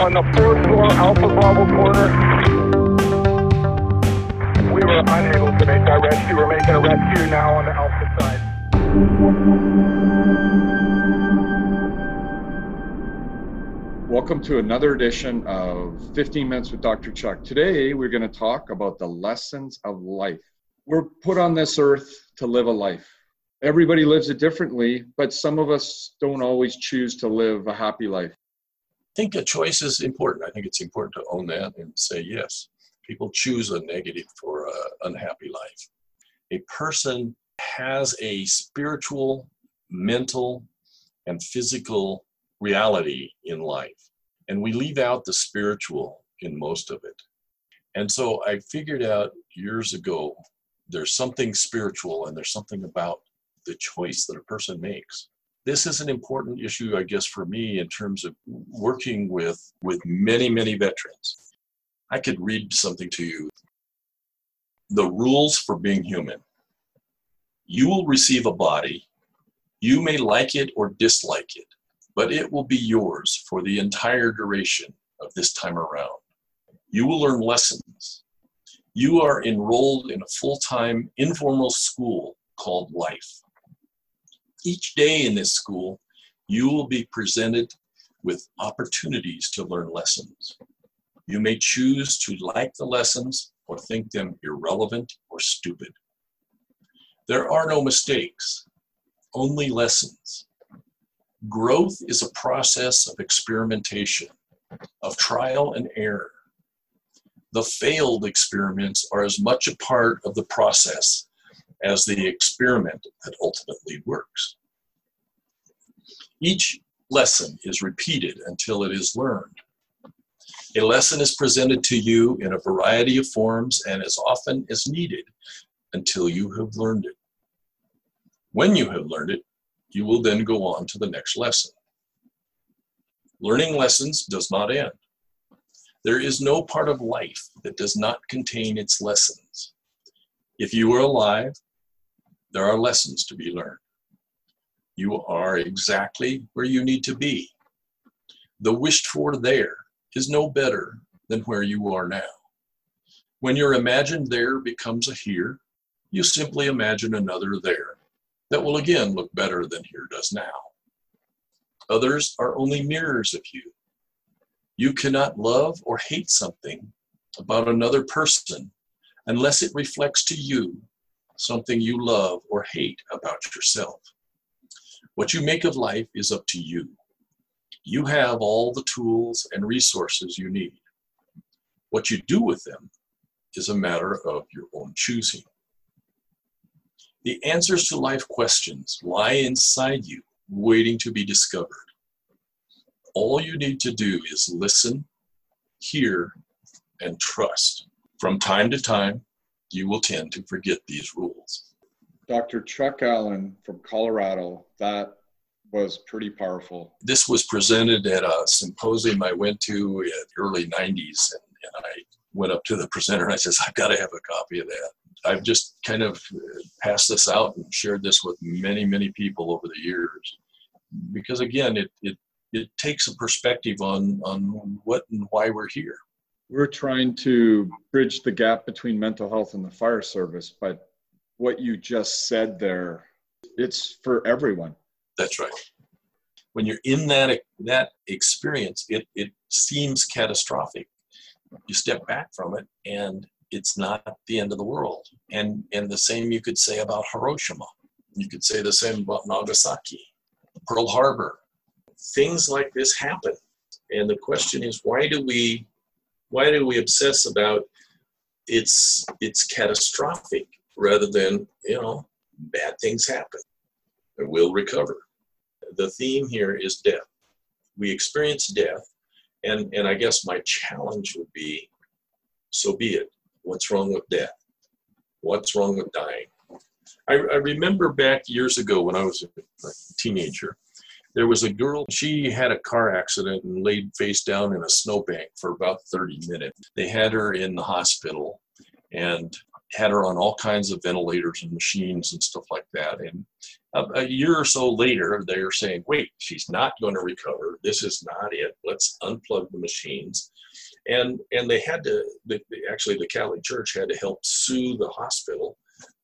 on the fourth floor, Alpha Bravo corner. We were unable to make that rescue. We're making a rescue now on the Alpha side. Welcome to another edition of 15 Minutes with Dr. Chuck. Today, we're going to talk about the lessons of life. We're put on this earth to live a life. Everybody lives it differently, but some of us don't always choose to live a happy life. I think a choice is important. I think it's important to own that and say yes. People choose a negative for an unhappy life. A person has a spiritual, mental, and physical reality in life. And we leave out the spiritual in most of it. And so I figured out years ago there's something spiritual and there's something about the choice that a person makes. This is an important issue, I guess, for me in terms of working with, with many, many veterans. I could read something to you. The rules for being human. You will receive a body. You may like it or dislike it but it will be yours for the entire duration of this time around. You will learn lessons. You are enrolled in a full time informal school called life. Each day in this school, you will be presented with opportunities to learn lessons. You may choose to like the lessons or think them irrelevant or stupid. There are no mistakes, only lessons. Growth is a process of experimentation, of trial and error. The failed experiments are as much a part of the process as the experiment that ultimately works. Each lesson is repeated until it is learned. A lesson is presented to you in a variety of forms and as often as needed until you have learned it. When you have learned it, you will then go on to the next lesson. Learning lessons does not end. There is no part of life that does not contain its lessons. If you are alive, there are lessons to be learned. You are exactly where you need to be. The wished for there is no better than where you are now. When your imagined there becomes a here, you simply imagine another there that will again look better than here does now. Others are only mirrors of you. You cannot love or hate something about another person unless it reflects to you something you love or hate about yourself. What you make of life is up to you. You have all the tools and resources you need. What you do with them is a matter of your own choosing. The answers to life questions lie inside you, waiting to be discovered. All you need to do is listen, hear, and trust. From time to time, you will tend to forget these rules. Dr. Chuck Allen from Colorado, that was pretty powerful. This was presented at a symposium I went to in the early 90s, and, and I went up to the presenter and I says, I've got to have a copy of that. I've just kind of uh, passed this out and shared this with many, many people over the years. Because again, it, it, it takes a perspective on, on what and why we're here. We're trying to bridge the gap between mental health and the fire service, but what you just said there, it's for everyone. That's right. When you're in that that experience, it, it seems catastrophic. You step back from it and it's not the end of the world. And and the same you could say about Hiroshima. You could say the same about Nagasaki, Pearl Harbor. Things like this happen. And the question is why do we why do we obsess about it's it's catastrophic rather than, you know, bad things happen. We'll recover. The theme here is death. We experience death, and, and I guess my challenge would be so be it What's wrong with death? What's wrong with dying? I, I remember back years ago when I was a teenager, there was a girl, she had a car accident and laid face down in a snowbank for about 30 minutes. They had her in the hospital and had her on all kinds of ventilators and machines and stuff like that. And a, a year or so later, they're saying, wait, she's not going to recover. This is not it. Let's unplug the machines. And, and they had to, the, actually, the Catholic Church had to help sue the hospital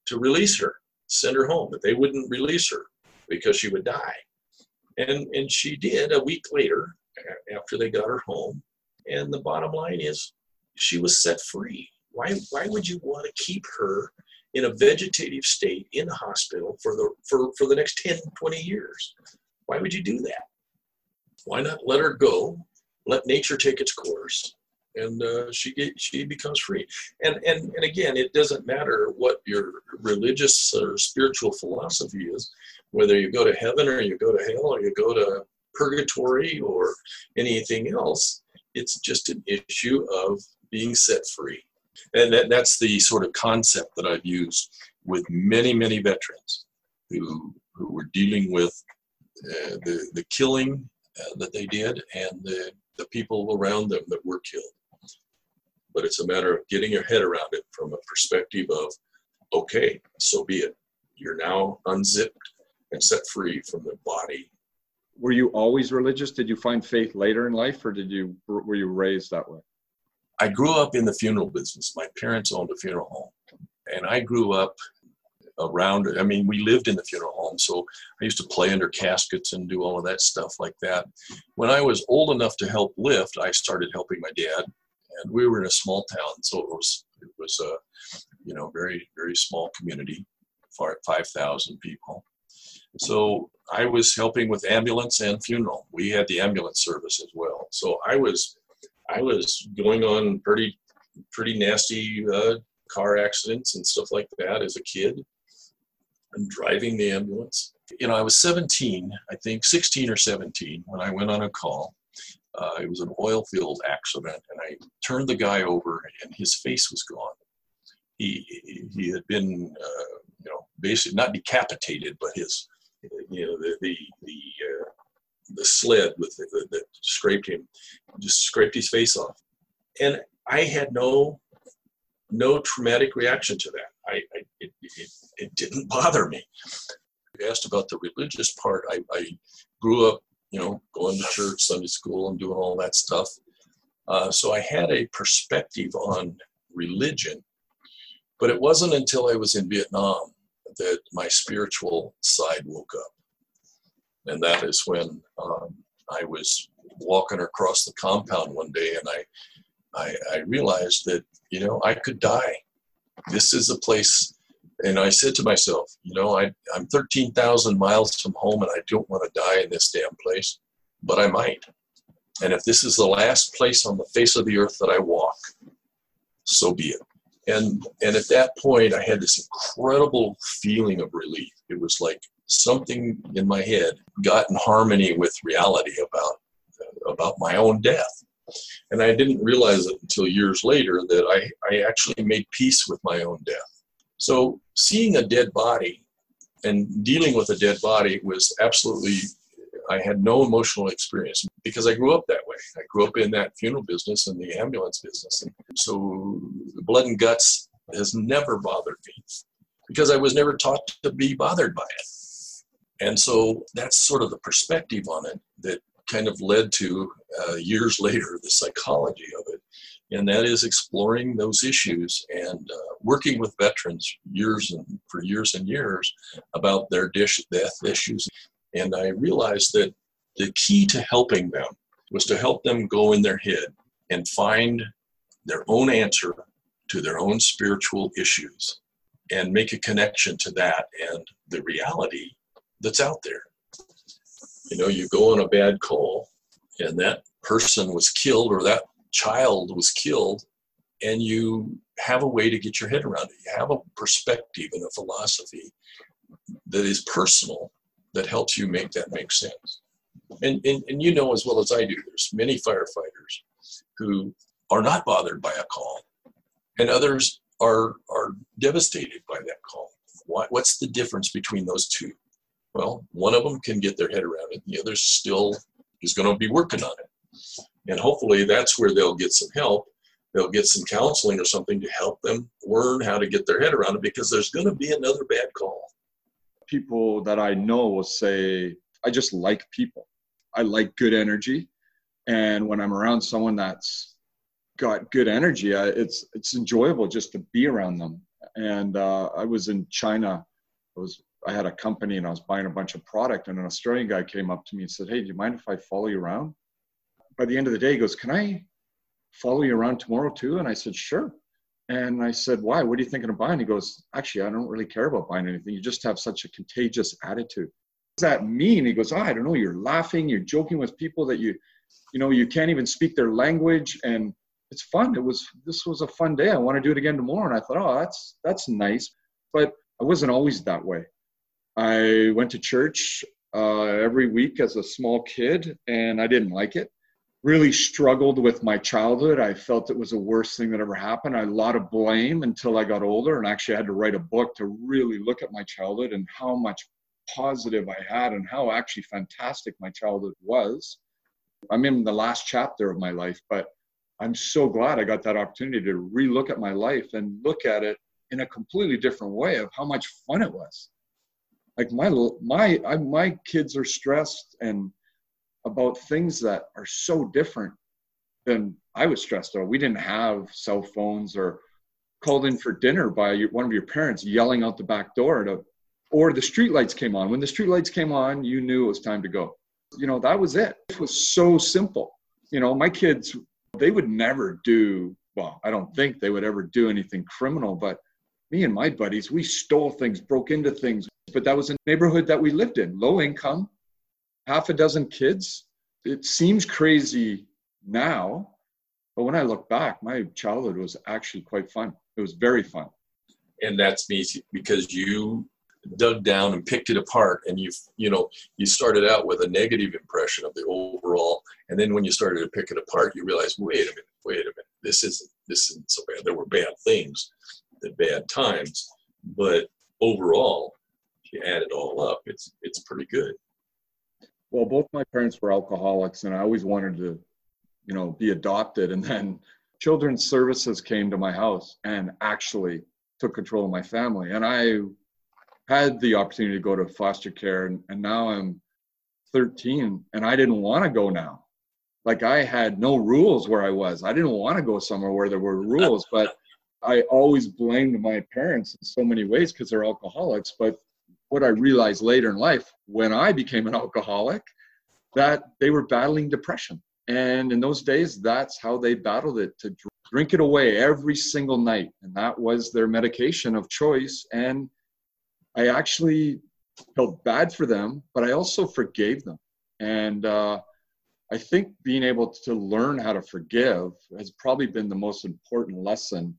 to release her, send her home, but they wouldn't release her because she would die. And, and she did a week later after they got her home. And the bottom line is she was set free. Why, why would you want to keep her in a vegetative state in the hospital for the, for, for the next 10, 20 years? Why would you do that? Why not let her go, let nature take its course, and uh, she get, she becomes free. And, and and again, it doesn't matter what your religious or spiritual philosophy is, whether you go to heaven or you go to hell or you go to purgatory or anything else. It's just an issue of being set free. And that, that's the sort of concept that I've used with many, many veterans who, who were dealing with uh, the, the killing uh, that they did and the, the people around them that were killed. But it's a matter of getting your head around it from a perspective of, okay, so be it. You're now unzipped and set free from the body were you always religious? Did you find faith later in life, or did you were you raised that way? I grew up in the funeral business. My parents owned a funeral home, and I grew up around. I mean, we lived in the funeral home, so I used to play under caskets and do all of that stuff like that. When I was old enough to help lift, I started helping my dad, and we were in a small town, so it was it was a you know very very small community, five thousand people so I was helping with ambulance and funeral. We had the ambulance service as well. So I was I was going on pretty pretty nasty uh, car accidents and stuff like that as a kid and driving the ambulance. You know, I was 17, I think 16 or 17 when I went on a call. Uh, it was an oil field accident, and I turned the guy over, and his face was gone. He he had been, uh, you know, basically not decapitated, but his you know, the the the, uh, the sled with the, that scraped him, just scraped his face off, and I had no no traumatic reaction to that. I, I it, it, it didn't bother me. You asked about the religious part. I, I grew up, you know, going to church, Sunday school, and doing all that stuff. Uh, so I had a perspective on religion, but it wasn't until I was in Vietnam that my spiritual side woke up. And that is when um, I was walking across the compound one day and I, I, I realized that, you know, I could die. This is a place, and I said to myself, you know, I, I'm 13,000 miles from home and I don't want to die in this damn place, but I might. And if this is the last place on the face of the earth that I walk, so be it and and at that point i had this incredible feeling of relief it was like something in my head got in harmony with reality about about my own death and i didn't realize it until years later that i i actually made peace with my own death so seeing a dead body and dealing with a dead body was absolutely I had no emotional experience because I grew up that way. I grew up in that funeral business and the ambulance business. And so blood and guts has never bothered me because I was never taught to be bothered by it. And so that's sort of the perspective on it that kind of led to uh, years later the psychology of it. And that is exploring those issues and uh, working with veterans years and for years and years about their dish, death issues and I realized that the key to helping them was to help them go in their head and find their own answer to their own spiritual issues and make a connection to that and the reality that's out there. You know, you go on a bad call and that person was killed or that child was killed, and you have a way to get your head around it. You have a perspective and a philosophy that is personal that helps you make that make sense. And, and, and you know as well as I do, there's many firefighters who are not bothered by a call, and others are, are devastated by that call. Why, what's the difference between those two? Well, one of them can get their head around it, the other still is going to be working on it. And hopefully that's where they'll get some help they'll get some counseling or something to help them learn how to get their head around it because there's going to be another bad call. People that I know will say, I just like people. I like good energy. And when I'm around someone that's got good energy, I, it's, it's enjoyable just to be around them. And uh, I was in China. I was I had a company and I was buying a bunch of product, and an Australian guy came up to me and said, "Hey, do you mind if I follow you around?" By the end of the day, he goes, "Can I follow you around tomorrow too?" And I said, "Sure." And I said, "Why? What are you thinking of buying?" He goes, "Actually, I don't really care about buying anything. You just have such a contagious attitude." What does that mean? He goes, oh, "I don't know. You're laughing. You're joking with people that you, you know, you can't even speak their language, and it's fun. It was this was a fun day. I want to do it again tomorrow." And I thought, "Oh, that's that's nice," but I wasn't always that way. I went to church uh, every week as a small kid, and I didn't like it really struggled with my childhood. I felt it was the worst thing that ever happened. I had a lot of blame until I got older and actually had to write a book to really look at my childhood and how much positive I had and how actually fantastic my childhood was. I'm in the last chapter of my life, but I'm so glad I got that opportunity to relook at my life and look at it in a completely different way of how much fun it was. Like my my I, my kids are stressed and about things that are so different than I was stressed out. We didn't have cell phones or called in for dinner by your, one of your parents yelling out the back door to, or the street lights came on. When the street lights came on, you knew it was time to go. You know, that was it. It was so simple. You know, my kids, they would never do, well, I don't think they would ever do anything criminal, but me and my buddies, we stole things, broke into things. But that was a neighborhood that we lived in, low income, half a dozen kids. It seems crazy now, but when I look back, my childhood was actually quite fun. It was very fun. And that's me because you dug down and picked it apart and you you know you started out with a negative impression of the overall and then when you started to pick it apart you realize wait a minute wait a minute this isn't this isn't so bad there were bad things at bad times but overall you add it all up it's it's pretty good well, both my parents were alcoholics, and I always wanted to, you know, be adopted. And then Children's Services came to my house and actually took control of my family. And I had the opportunity to go to foster care, and, and now I'm 13, and I didn't want to go now. Like I had no rules where I was. I didn't want to go somewhere where there were rules, but I always blamed my parents in so many ways because they're alcoholics. But what I realized later in life when I became an alcoholic that they were battling depression. And in those days, that's how they battled it to drink it away every single night. And that was their medication of choice. And I actually felt bad for them, but I also forgave them. And uh, I think being able to learn how to forgive has probably been the most important lesson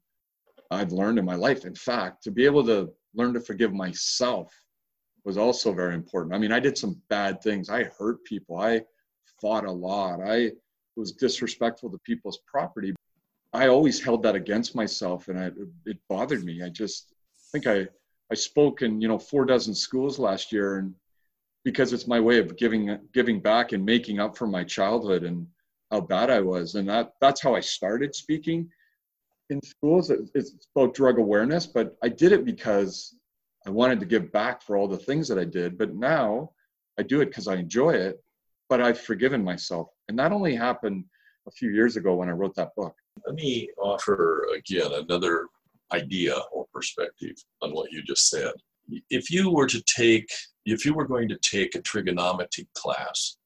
I've learned in my life. In fact, to be able to learn to forgive myself was also very important. I mean, I did some bad things. I hurt people. I fought a lot. I was disrespectful to people's property. I always held that against myself, and I, it bothered me. I just think I I spoke in you know four dozen schools last year, and because it's my way of giving giving back and making up for my childhood and how bad I was, and that that's how I started speaking in schools. It's about drug awareness, but I did it because I wanted to give back for all the things that I did, but now I do it because I enjoy it, but I've forgiven myself. And that only happened a few years ago when I wrote that book. Let me offer again another idea or perspective on what you just said. If you were to take, if you were going to take a trigonometry class,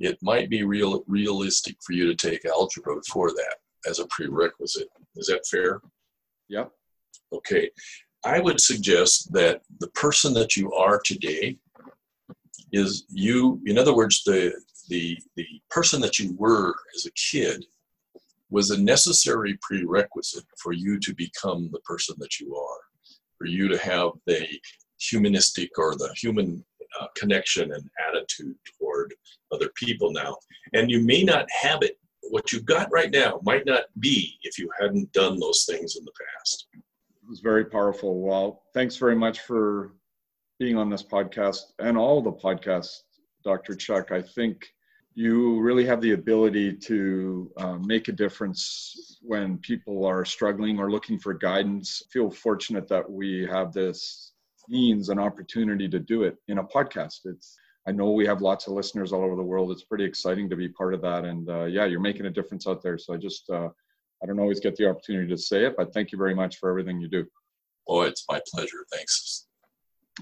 it might be real realistic for you to take algebra before that as a prerequisite. Is that fair? Yep. Okay. I would suggest that the person that you are today is you, in other words, the, the, the person that you were as a kid was a necessary prerequisite for you to become the person that you are, for you to have the humanistic or the human uh, connection and attitude toward other people now. And you may not have it. What you've got right now might not be if you hadn't done those things in the past was very powerful. Well, thanks very much for being on this podcast and all the podcasts, Dr. Chuck. I think you really have the ability to uh, make a difference when people are struggling or looking for guidance. I feel fortunate that we have this means and opportunity to do it in a podcast. It's I know we have lots of listeners all over the world. It's pretty exciting to be part of that, and uh, yeah, you're making a difference out there. So I just uh, I don't always get the opportunity to say it, but thank you very much for everything you do. Oh, it's my pleasure. Thanks.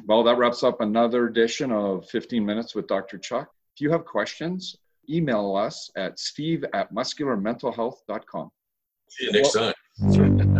Well, that wraps up another edition of 15 Minutes with Dr. Chuck. If you have questions, email us at steve at muscularmentalhealth.com. See you next time.